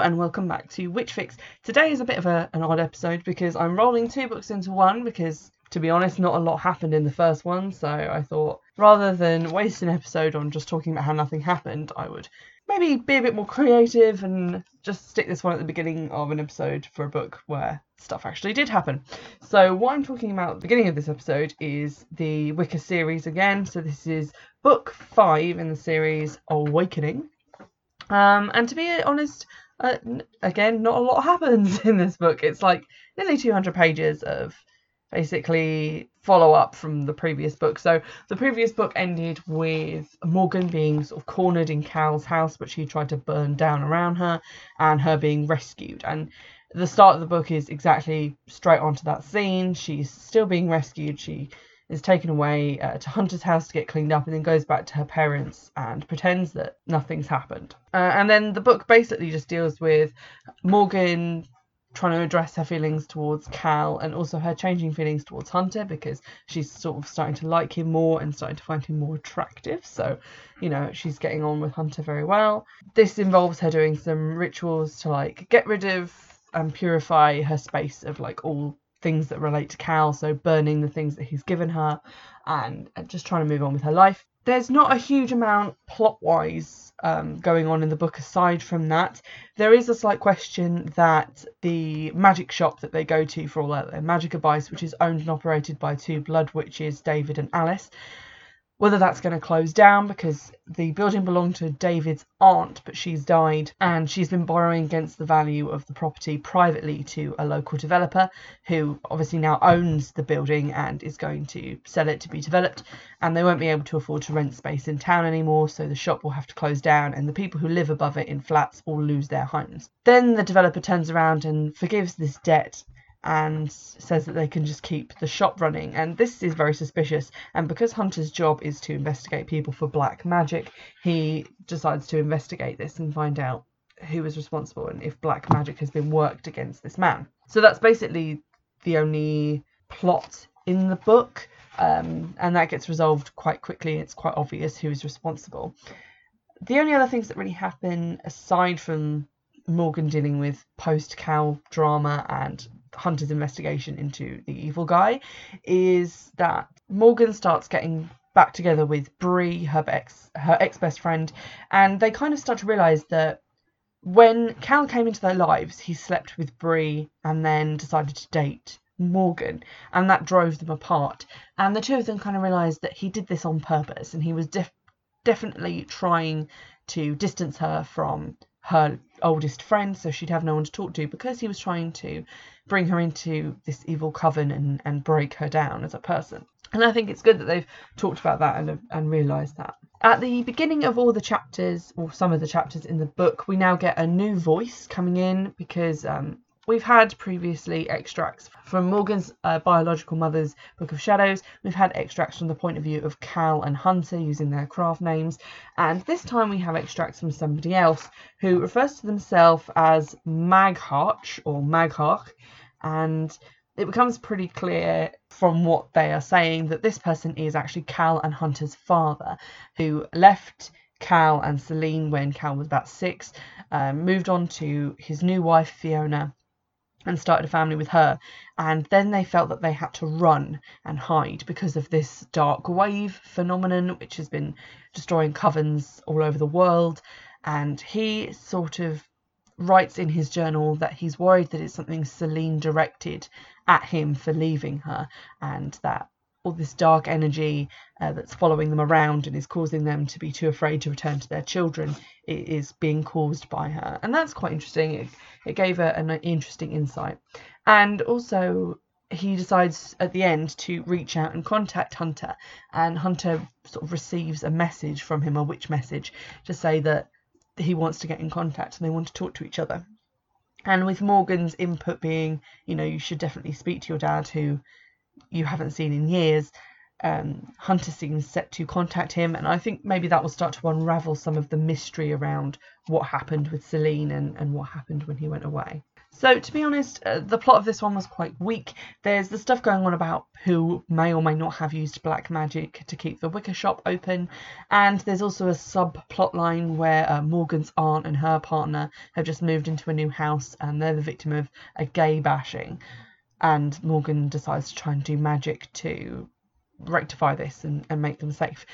And welcome back to Witchfix. Today is a bit of a, an odd episode because I'm rolling two books into one because, to be honest, not a lot happened in the first one. So I thought rather than waste an episode on just talking about how nothing happened, I would maybe be a bit more creative and just stick this one at the beginning of an episode for a book where stuff actually did happen. So what I'm talking about at the beginning of this episode is the Wicca series again. So this is book five in the series Awakening. Um, and to be honest, uh, again, not a lot happens in this book. It's like nearly 200 pages of basically follow up from the previous book. So the previous book ended with Morgan being sort of cornered in Cal's house, which he tried to burn down around her, and her being rescued. And the start of the book is exactly straight onto that scene. She's still being rescued. She is taken away uh, to Hunter's house to get cleaned up and then goes back to her parents and pretends that nothing's happened. Uh, and then the book basically just deals with Morgan trying to address her feelings towards Cal and also her changing feelings towards Hunter because she's sort of starting to like him more and starting to find him more attractive. So, you know, she's getting on with Hunter very well. This involves her doing some rituals to like get rid of and purify her space of like all things that relate to Cal, so burning the things that he's given her and just trying to move on with her life. There's not a huge amount plot wise um, going on in the book aside from that. There is a slight question that the magic shop that they go to for all their magic advice, which is owned and operated by two blood witches, David and Alyce, whether that's going to close down because the building belonged to David's aunt, but she's died and she's been borrowing against the value of the property privately to a local developer who obviously now owns the building and is going to sell it to be developed. And they won't be able to afford to rent space in town anymore, so the shop will have to close down and the people who live above it in flats will lose their homes. Then the developer turns around and forgives this debt and says that they can just keep the shop running. And this is very suspicious. And because Hunter's job is to investigate people for black magic, he decides to investigate this and find out who is responsible and if black magic has been worked against this man. So that's basically the only plot in the book. Um, and that gets resolved quite quickly. It's quite obvious who is responsible. The only other things that really happen aside from Morgan dealing with post Cal drama and Hunter's investigation into the evil guy is that Morgan starts getting back together with Bree, her ex her ex best friend, and they kind of start to realise that when Cal came into their lives, he slept with Bree and then decided to date Morgan, and that drove them apart. And the two of them kind of realised that he did this on purpose, and he was def- definitely trying to distance her from her oldest friend so she'd have no one to talk to because he was trying to bring her into this evil coven and, and break her down as a person. And I think it's good that they've talked about that and, and realised that. At the beginning of all the chapters, or some of the chapters in the book, we now get a new voice coming in because um, We've had previously extracts from Morgan's uh, biological mother's Book of Shadows. We've had extracts from the point of view of Cal and Hunter using their craft names. And this time we have extracts from somebody else who refers to themselves as Magharch or Magharch. And it becomes pretty clear from what they are saying that this person is actually Cal and Hunter's father, who left Cal and Selene when Cal was about six, um, moved on to his new wife Fiona, and started a family with her. And then they felt that they had to run and hide because of this dark wave phenomenon, which has been destroying covens all over the world. And he sort of writes in his journal that he's worried that it's something Selene directed at him for leaving her, and that all this dark energy uh, that's following them around and is causing them to be too afraid to return to their children is being caused by her. And that's quite interesting. It, it gave her an interesting insight. And also, he decides at the end to reach out and contact Hunter. And Hunter sort of receives a message from him, a witch message, to say that he wants to get in contact and they want to talk to each other. And with Morgan's input being, you know, you should definitely speak to your dad who you haven't seen in years. Um, Hunter seems set to contact him, and I think maybe that will start to unravel some of the mystery around what happened with Selene and, and what happened when he went away. So, to be honest, uh, the plot of this one was quite weak. There's the stuff going on about who may or may not have used black magic to keep the Wicca shop open, and there's also a subplot line where uh, Morgan's aunt and her partner have just moved into a new house and they're the victim of a gay bashing. And Morgan decides to try and do magic to rectify this and, and make them safe.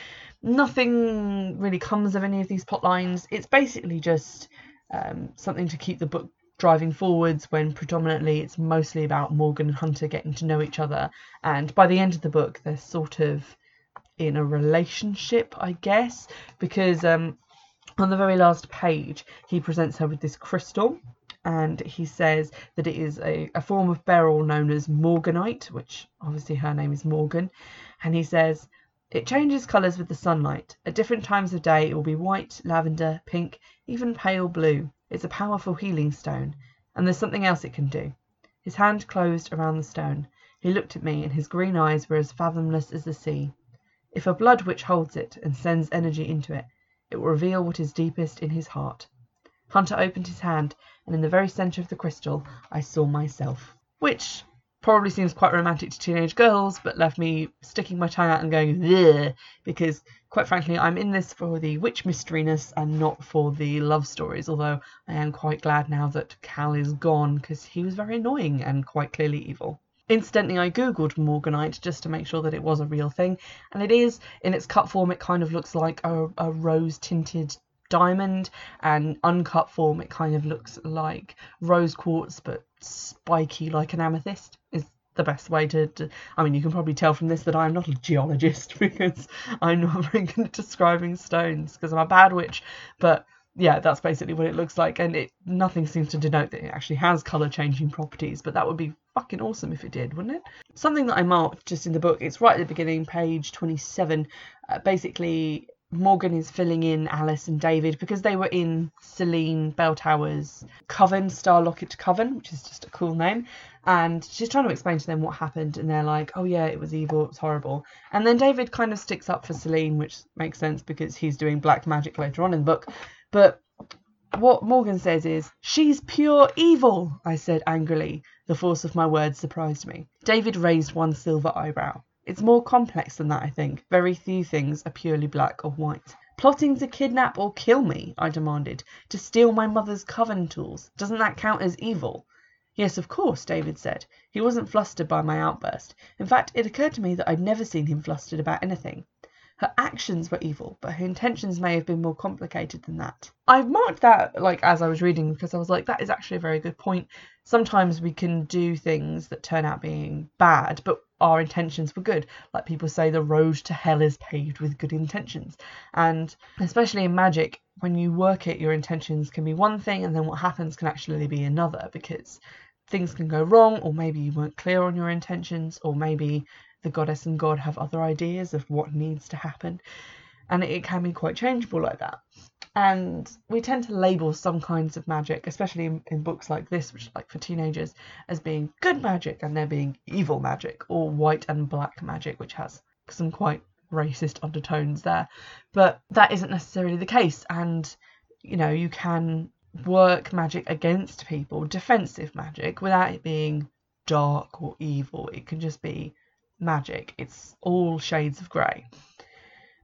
Nothing really comes of any of these plot lines. It's basically just um, something to keep the book driving forwards when predominantly it's mostly about Morgan and Hunter getting to know each other. And by the end of the book, they're sort of in a relationship, I guess, because um, on the very last page, he presents her with this crystal. And he says that it is a, a form of beryl known as Morganite, which obviously her name is Morgan. And he says, it changes colours with the sunlight. At different times of day, it will be white, lavender, pink, even pale blue. It's a powerful healing stone, and there's something else it can do. His hand closed around the stone. He looked at me, and his green eyes were as fathomless as the sea. If a blood witch holds it and sends energy into it, it will reveal what is deepest in his heart. Hunter opened his hand, and in the very centre of the crystal I saw myself. Which probably seems quite romantic to teenage girls, but left me sticking my tongue out and going, Ugh, because quite frankly, I'm in this for the witch mysteryness and not for the love stories. Although I am quite glad now that Cal is gone because he was very annoying and quite clearly evil. Incidentally, I googled Morganite just to make sure that it was a real thing, and it is. In its cut form, it kind of looks like a, a rose tinted diamond, and uncut form, it kind of looks like rose quartz but spiky like an amethyst is the best way to, to, I mean, you can probably tell from this that I'm not a geologist because I'm not very good at describing stones because I'm a bad witch. But yeah, that's basically what it looks like, and it nothing seems to denote that it actually has color changing properties. But that would be fucking awesome if it did, wouldn't it? Something that I marked just in the book. It's right at the beginning, page 27. Uh, basically, Morgan is filling in Alyce and David because they were in Selene Belltower's Coven, Starlocket Coven, which is just a cool name. And she's trying to explain to them what happened, and they're like, oh yeah, it was evil, it was horrible. And then David kind of sticks up for Selene, which makes sense because he's doing black magic later on in the book. But what Morgan says is, she's pure evil, I said angrily. The force of my words surprised me. David raised one silver eyebrow. It's more complex than that, I think. Very few things are purely black or white. Plotting to kidnap or kill me, I demanded. To steal my mother's coven tools. Doesn't that count as evil? Yes, of course, David said. He wasn't flustered by my outburst. In fact, it occurred to me that I'd never seen him flustered about anything. Her actions were evil, but her intentions may have been more complicated than that. I've marked that like as I was reading because I was like, that is actually a very good point. Sometimes we can do things that turn out being bad, but our intentions were good. Like people say, the road to hell is paved with good intentions. And especially in magic, when you work it, your intentions can be one thing, and then what happens can actually be another because things can go wrong, or maybe you weren't clear on your intentions, or maybe the goddess and god have other ideas of what needs to happen. And it can be quite changeable like that. And we tend to label some kinds of magic, especially in, in books like this, which like for teenagers, as being good magic and there being evil magic, or white and black magic, which has some quite racist undertones there. But that isn't necessarily the case. And, you know, you can work magic against people, defensive magic, without it being dark or evil. It can just be magic. It's all shades of grey.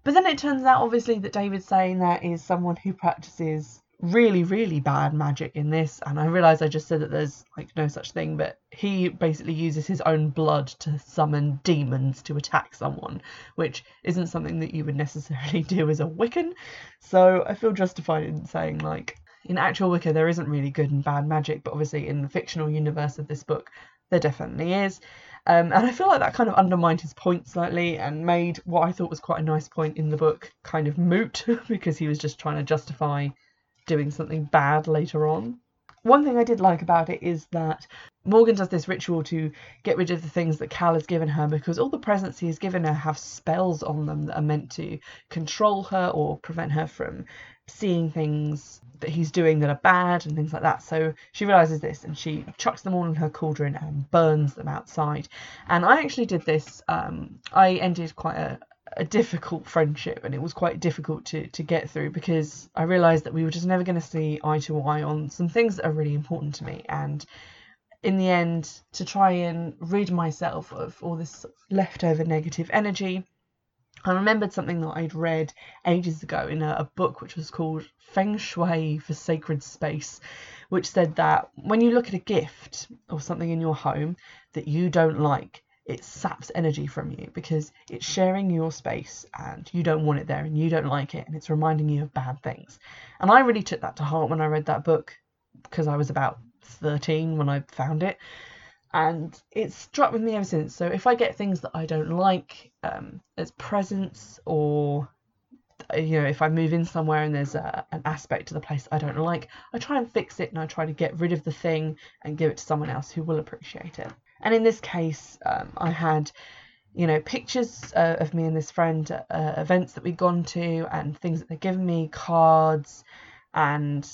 But then it turns out, obviously, that David's saying that is someone who practices really, really bad magic in this. And I realise I just said that there's like no such thing, but he basically uses his own blood to summon demons to attack someone, which isn't something that you would necessarily do as a Wiccan. So I feel justified in saying, like, in actual Wicca, there isn't really good and bad magic, but obviously in the fictional universe of this book, there definitely is. Um, and I feel like that kind of undermined his point slightly and made what I thought was quite a nice point in the book kind of moot because he was just trying to justify doing something bad later on. One thing I did like about it is that Morgan does this ritual to get rid of the things that Cal has given her because all the presents he has given her have spells on them that are meant to control her or prevent her from seeing things that he's doing that are bad and things like that. So she realizes this and she chucks them all in her cauldron and burns them outside. And I actually did this. Um, I ended quite a, a difficult friendship and it was quite difficult to, to get through because I realized that we were just never going to see eye to eye on some things that are really important to me. And in the end, to try and rid myself of all this leftover negative energy, I remembered something that I'd read ages ago in a, a, book which was called Feng Shui for Sacred Space, which said that when you look at a gift or something in your home that you don't like, it saps energy from you because it's sharing your space and you don't want it there and you don't like it and it's reminding you of bad things. And I really took that to heart when I read that book because I was about 13 when I found it. And it's struck with me ever since. So if I get things that I don't like um, as presents or you know if I move in somewhere and there's a, an aspect to the place I don't like, I try and fix it and I try to get rid of the thing and give it to someone else who will appreciate it. And in this case, um, I had, you know, pictures uh, of me and this friend uh, events that we'd gone to and things that they'd given me, cards, and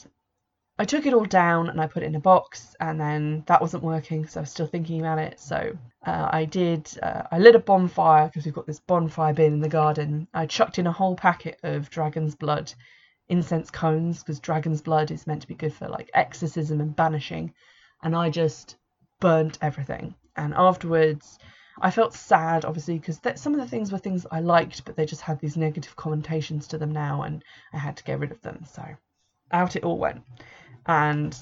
I took it all down and I put it in a box, and then that wasn't working, so I was still thinking about it. So uh, I did, uh, I lit a bonfire because we've got this bonfire bin in the garden. I chucked in a whole packet of dragon's blood incense cones because dragon's blood is meant to be good for like exorcism and banishing, and I just burnt everything and afterwards I felt sad, obviously, because some of the things were things I liked, but they just had these negative connotations to them now, and I had to get rid of them. So out it all went, and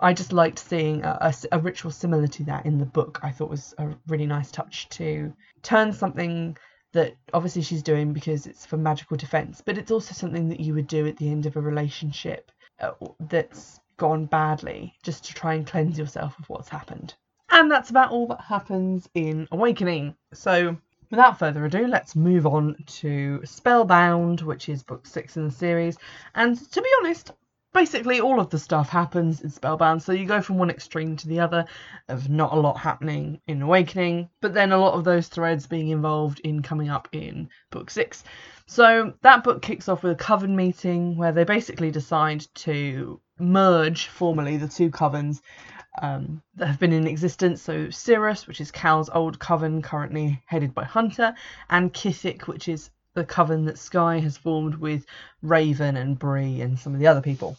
I just liked seeing a, a, a ritual similar to that in the book. I thought was a really nice touch to turn something that obviously she's doing because it's for magical defense, but it's also something that you would do at the end of a relationship uh, that's gone badly, just to try and cleanse yourself of what's happened. And that's about all that happens in Awakening. So, without further ado, let's move on to Spellbound, which is book six in the series. And to be honest, basically all of the stuff happens in Spellbound. So you go from one extreme to the other of not a lot happening in Awakening, but then a lot of those threads being involved in coming up in book six. So that book kicks off with a coven meeting where they basically decide to merge formally the two covens um, that have been in existence. So Cirrus, which is Cal's old coven, currently headed by Hunter, and Kithic, which is the coven that Sky has formed with Raven and Bree and some of the other people.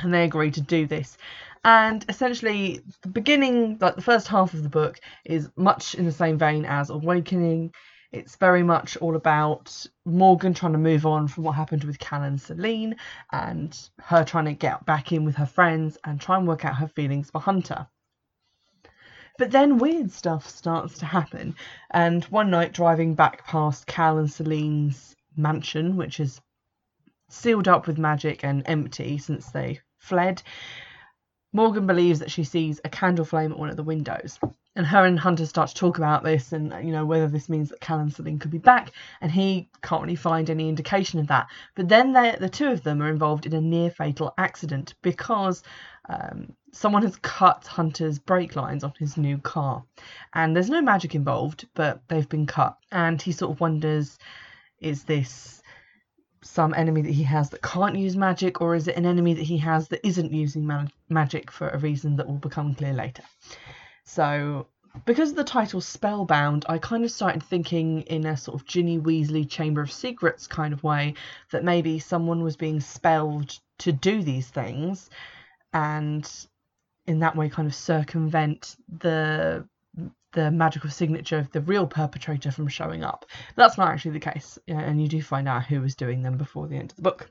And they agree to do this. And essentially, the beginning, like the first half of the book, is much in the same vein as Awakening. It's very much all about Morgan trying to move on from what happened with Cal and Selene and her trying to get back in with her friends and try and work out her feelings for Hunter. But then weird stuff starts to happen. And one night, driving back past Cal and Selene's mansion, which is sealed up with magic and empty since they fled, Morgan believes that she sees a candle flame at one of the windows. And her and Hunter start to talk about this and you know whether this means that Cal and Selene could be back. And he can't really find any indication of that. But then the two of them are involved in a near fatal accident because um, someone has cut Hunter's brake lines on his new car. And there's no magic involved but they've been cut. And he sort of wonders is this some enemy that he has that can't use magic or is it an enemy that he has that isn't using ma- magic for a reason that will become clear later? So because of the title Spellbound, I kind of started thinking in a sort of Ginny Weasley Chamber of Secrets kind of way that maybe someone was being spelled to do these things and in that way kind of circumvent the the magical signature of the real perpetrator from showing up. That's not actually the case, and you do find out who was doing them before the end of the book.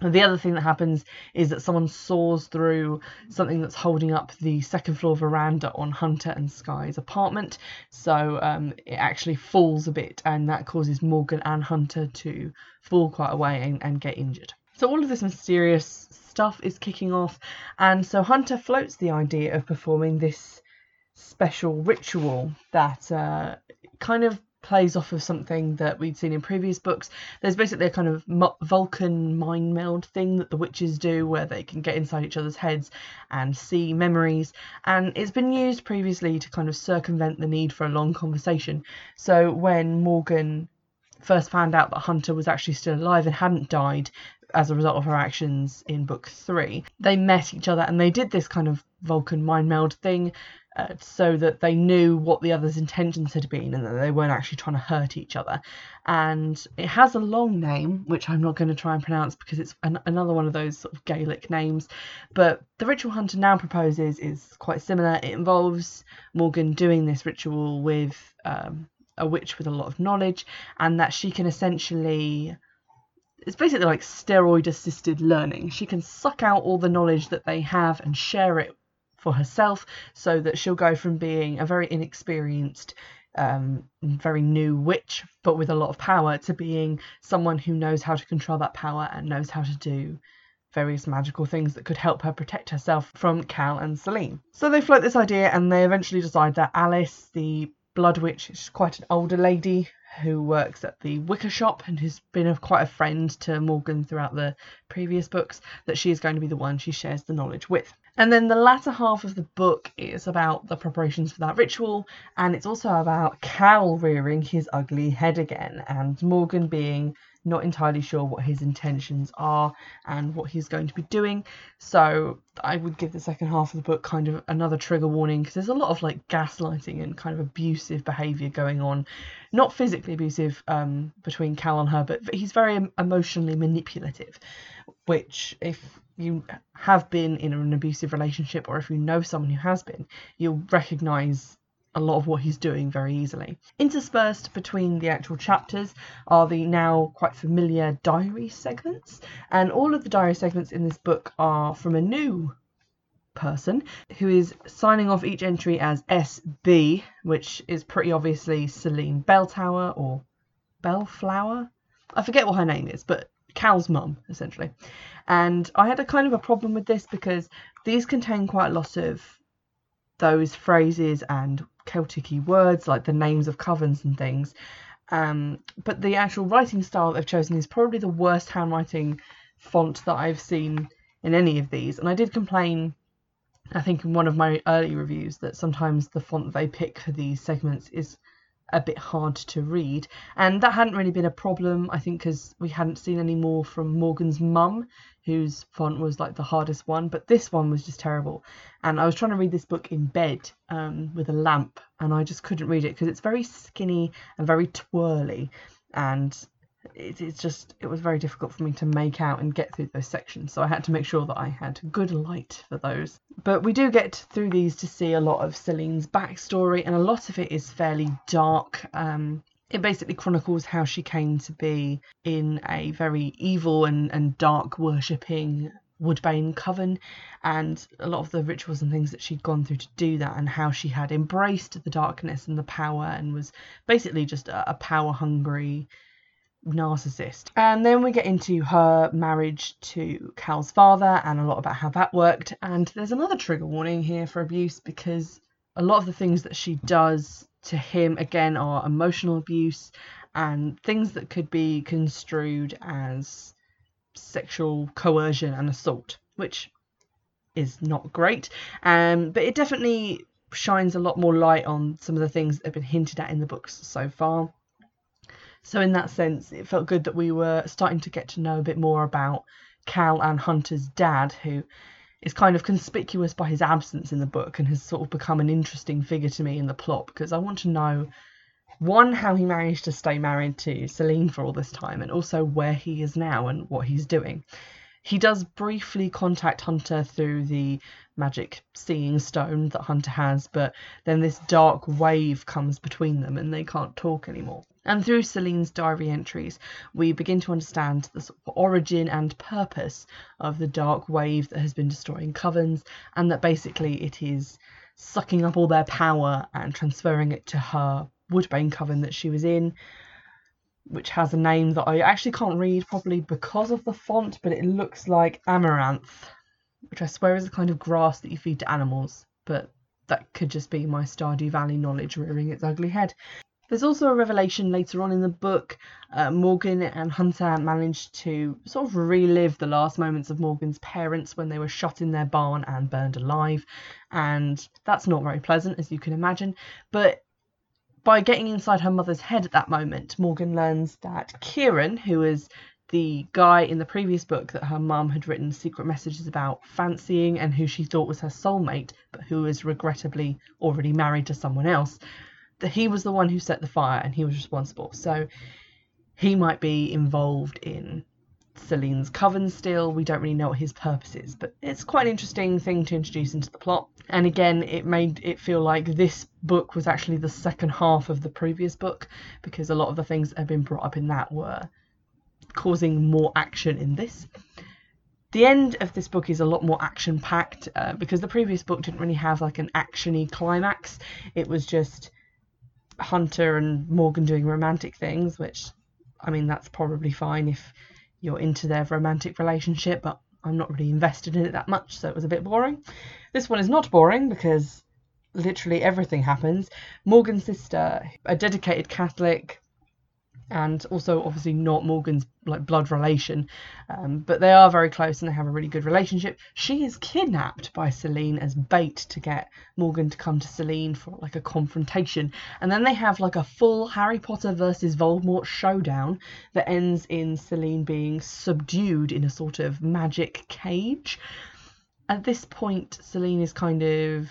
The other thing that happens is that someone saws through something that's holding up the second floor veranda on Hunter and Sky's apartment. So um, it actually falls a bit, and that causes Morgan and Hunter to fall quite away and, and get injured. So all of this mysterious stuff is kicking off, and so Hunter floats the idea of performing this special ritual that uh, kind of plays off of something that we'd seen in previous books. There's basically a kind of Vulcan mind meld thing that the witches do where they can get inside each other's heads and see memories. And it's been used previously to kind of circumvent the need for a long conversation. So when Morgan first found out that Hunter was actually still alive and hadn't died as a result of her actions in book three, they met each other and they did this kind of Vulcan mind meld thing uh, so that they knew what the other's intentions had been and that they weren't actually trying to hurt each other. And it has a long name, which I'm not going to try and pronounce because it's an- another one of those sort of Gaelic names. But the ritual Hunter now proposes is quite similar. It involves Morgan doing this ritual with um, a witch with a lot of knowledge, and that she can essentially it's basically like steroid assisted learning. She can suck out all the knowledge that they have and share it for herself so that she'll go from being a very inexperienced um, very new witch but with a lot of power to being someone who knows how to control that power and knows how to do various magical things that could help her protect herself from Cal and Selene. So they float this idea and they eventually decide that Alyce, the Blood Witch, is quite an older lady who works at the Wicca Shop and who's been a, quite a friend to Morgan throughout the previous books, that she is going to be the one she shares the knowledge with. And then the latter half of the book is about the preparations for that ritual, and it's also about Cal rearing his ugly head again, and Morgan being not entirely sure what his intentions are and what he's going to be doing. So I would give the second half of the book kind of another trigger warning because there's a lot of like gaslighting and kind of abusive behaviour going on. Not physically abusive um, between Cal and her, but he's very emotionally manipulative, which if you have been in an abusive relationship or if you know someone who has been, you'll recognise a lot of what he's doing very easily. Interspersed between the actual chapters are the now quite familiar diary segments, and all of the diary segments in this book are from a new person who is signing off each entry as SB, which is pretty obviously Selene Belltower or Bellflower. I forget what her name is, but Cal's mum, essentially. And I had a kind of a problem with this because these contain quite a lot of those phrases and Celtic words like the names of covens and things. Um, but the actual writing style they've chosen is probably the worst handwriting font that I've seen in any of these. And I did complain, I think, in one of my early reviews, that sometimes the font they pick for these segments is a bit hard to read. And that hadn't really been a problem, I think, because we hadn't seen any more from Morgan's mum, whose font was like the hardest one. But this one was just terrible. And I was trying to read this book in bed um, with a lamp, and I just couldn't read it because it's very skinny and very twirly. And it, it's just it was very difficult for me to make out and get through those sections so i had to make sure that i had good light for those. But we do get through these to see a lot of selene's backstory and a lot of it is fairly dark. Um, it basically chronicles how she came to be in a very evil and, and dark worshipping Woodbane coven and a lot of the rituals and things that she'd gone through to do that and how she had embraced the darkness and the power and was basically just a, a power hungry narcissist. And then we get into her marriage to Cal's father and a lot about how that worked. And there's another trigger warning here for abuse because a lot of the things that she does to him, again, are emotional abuse and things that could be construed as sexual coercion and assault, which is not great. Um, but it definitely shines a lot more light on some of the things that have been hinted at in the books so far. So in that sense, it felt good that we were starting to get to know a bit more about Cal and Hunter's dad, who is kind of conspicuous by his absence in the book and has sort of become an interesting figure to me in the plot because I want to know one how he managed to stay married to Selene for all this time and also where he is now and what he's doing. He does briefly contact Hunter through the magic seeing stone that Hunter has, but then this dark wave comes between them and they can't talk anymore. And through Selene's diary entries, we begin to understand the origin and purpose of the dark wave that has been destroying covens, and that basically it is sucking up all their power and transferring it to her Woodbane coven that she was in, which has a name that I actually can't read properly because of the font, but it looks like amaranth, which I swear is a kind of grass that you feed to animals, but that could just be my Stardew Valley knowledge rearing its ugly head. There's also a revelation later on in the book. Uh, Morgan and Hunter managed to sort of relive the last moments of Morgan's parents when they were shot in their barn and burned alive. And that's not very pleasant, as you can imagine. But by getting inside her mother's head at that moment, Morgan learns that Ciaran, who is the guy in the previous book that her mum had written secret messages about fancying and who she thought was her soulmate, but who is regrettably already married to someone else, he was the one who set the fire and he was responsible. So he might be involved in Selene's coven still. We don't really know what his purpose is, but it's quite an interesting thing to introduce into the plot. And again, it made it feel like this book was actually the second half of the previous book because a lot of the things that had been brought up in that were causing more action in this. The end of this book is a lot more action packed uh, because the previous book didn't really have like an actiony climax. It was just Hunter and Morgan doing romantic things, which I mean that's probably fine if you're into their romantic relationship, but I'm not really invested in it that much, so it was a bit boring. This one is not boring because literally everything happens. Morgan's sister, a dedicated Catholic, and also obviously not Morgan's like blood relation, um, but they are very close and they have a really good relationship. She is kidnapped by Selene as bait to get Morgan to come to Selene for like a confrontation, and then they have like a full Harry Potter versus Voldemort showdown that ends in Selene being subdued in a sort of magic cage. At this point, Selene is kind of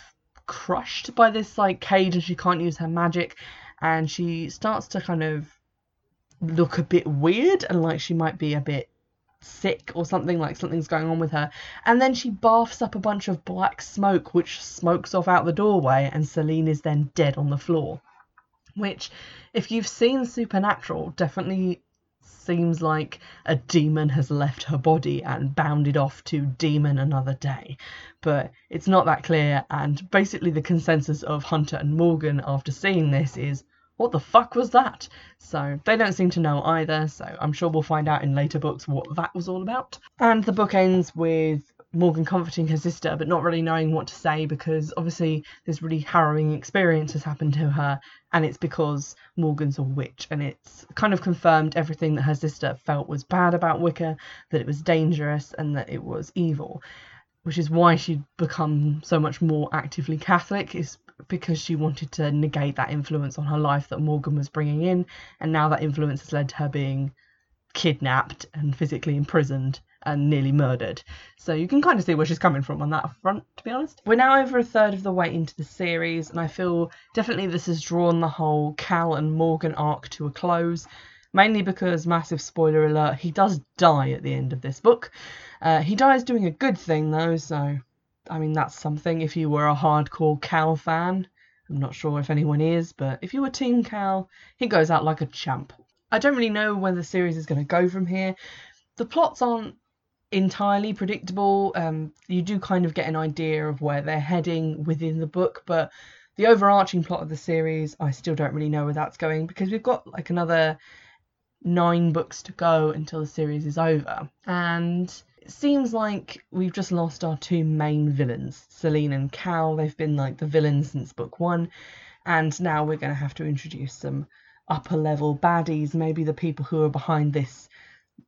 crushed by this like cage and she can't use her magic and she starts to kind of look a bit weird and like she might be a bit sick or something like something's going on with her. And then she baths up a bunch of black smoke which smokes off out the doorway and Selene is then dead on the floor. Which if you've seen supernatural definitely seems like a demon has left her body and bounded off to demon another day. But it's not that clear and basically the consensus of Hunter and Morgan after seeing this is what the fuck was that? So they don't seem to know either, so I'm sure we'll find out in later books what that was all about. And the book ends with Morgan comforting her sister, but not really knowing what to say because obviously this really harrowing experience has happened to her, and it's because Morgan's a witch, and it's kind of confirmed everything that her sister felt was bad about Wicca, that it was dangerous, and that it was evil. Which is why she'd become so much more actively Catholic, is because she wanted to negate that influence on her life that Morgan was bringing in, and now that influence has led to her being kidnapped and physically imprisoned and nearly murdered. So you can kind of see where she's coming from on that front, to be honest. We're now over a third of the way into the series, and I feel definitely this has drawn the whole Cal and Morgan arc to a close. Mainly because, massive spoiler alert, he does die at the end of this book. Uh, he dies doing a good thing though, so I mean, that's something if you were a hardcore Cal fan. I'm not sure if anyone is, but if you were Team Cal, he goes out like a champ. I don't really know where the series is going to go from here. The plots aren't entirely predictable. Um, you do kind of get an idea of where they're heading within the book, but the overarching plot of the series, I still don't really know where that's going because we've got like another nine books to go until the series is over. And seems like we've just lost our two main villains, Selene and Cal. They've been like the villains since book one, and now we're going to have to introduce some upper level baddies, maybe the people who are behind this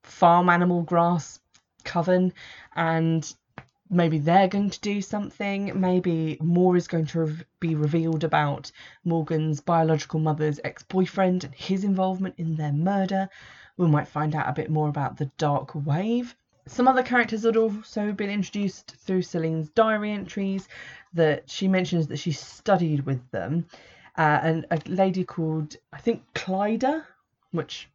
farm animal grass coven, and maybe they're going to do something. Maybe more is going to be revealed about Morgan's biological mother's ex boyfriend and his involvement in their murder. We might find out a bit more about the Dark Wave. Some other characters had also been introduced through Selene's diary entries that she mentions that she studied with them. Uh, and a lady called, I think, Clyda, which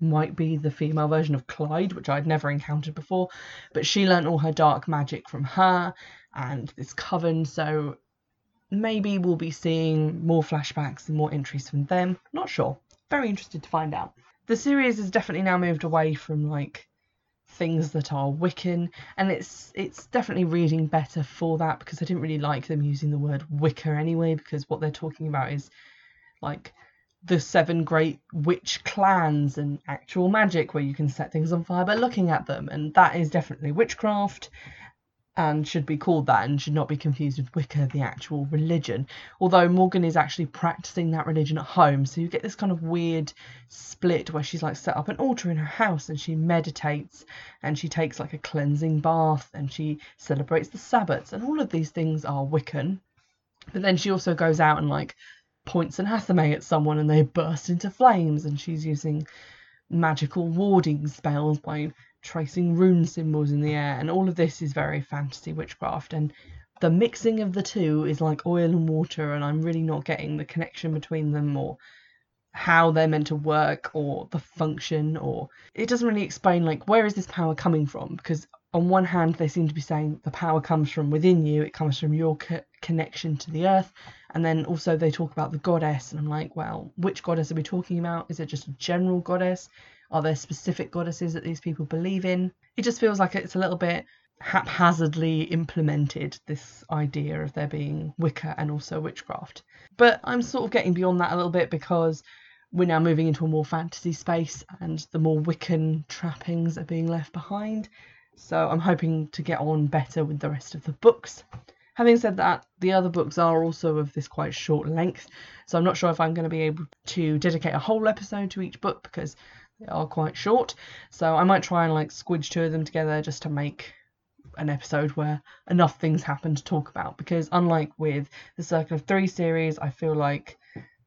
might be the female version of Clyde, which I'd never encountered before. But she learnt all her dark magic from her and this coven, so maybe we'll be seeing more flashbacks and more entries from them. Not sure. Very interested to find out. The series has definitely now moved away from like things that are Wiccan, and it's it's definitely reading better for that because I didn't really like them using the word Wicca anyway because what they're talking about is like the seven great witch clans and actual magic where you can set things on fire by looking at them, and that is definitely witchcraft and should be called that and should not be confused with Wicca, the actual religion. Although Morgan is actually practicing that religion at home, so you get this kind of weird split where she's like set up an altar in her house and she meditates and she takes like a cleansing bath and she celebrates the Sabbats, and all of these things are Wiccan. But then she also goes out and like points an athame at someone and they burst into flames, and she's using magical warding spells by tracing rune symbols in the air, and all of this is very fantasy witchcraft. And the mixing of the two is like oil and water, and I'm really not getting the connection between them or how they're meant to work or the function or it doesn't really explain like where is this power coming from because on one hand they seem to be saying the power comes from within you it comes from your co- connection to the earth and then also they talk about the goddess and i'm like well which goddess are we talking about is it just a general goddess are there specific goddesses that these people believe in it just feels like it's a little bit haphazardly implemented this idea of there being Wicca and also witchcraft. But I'm sort of getting beyond that a little bit because we're now moving into a more fantasy space and the more Wiccan trappings are being left behind. So I'm hoping to get on better with the rest of the books. Having said that, the other books are also of this quite short length, so I'm not sure if I'm going to be able to dedicate a whole episode to each book because are quite short. So I might try and like squidge two of them together just to make an episode where enough things happen to talk about because unlike with the Circle of Three series, I feel like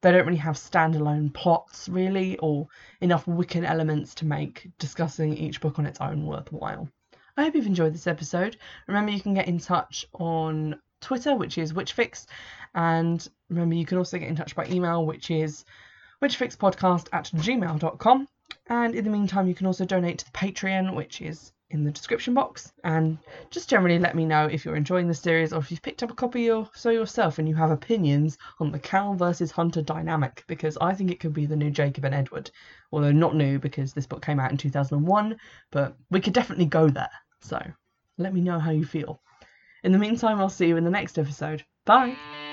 they don't really have standalone plots really or enough Wiccan elements to make discussing each book on its own worthwhile. I hope you've enjoyed this episode. Remember you can get in touch on Twitter, which is Witchfix, and remember you can also get in touch by email, which is witchfixpodcast at gmail.com. And in the meantime, you can also donate to the Patreon, which is in the description box. And just generally let me know if you're enjoying the series or if you've picked up a copy or so yourself and you have opinions on the Cal versus Hunter dynamic, because I think it could be the new Jacob and Edward. Although not new because this book came out in 2001, but we could definitely go there. So let me know how you feel. In the meantime, I'll see you in the next episode. Bye!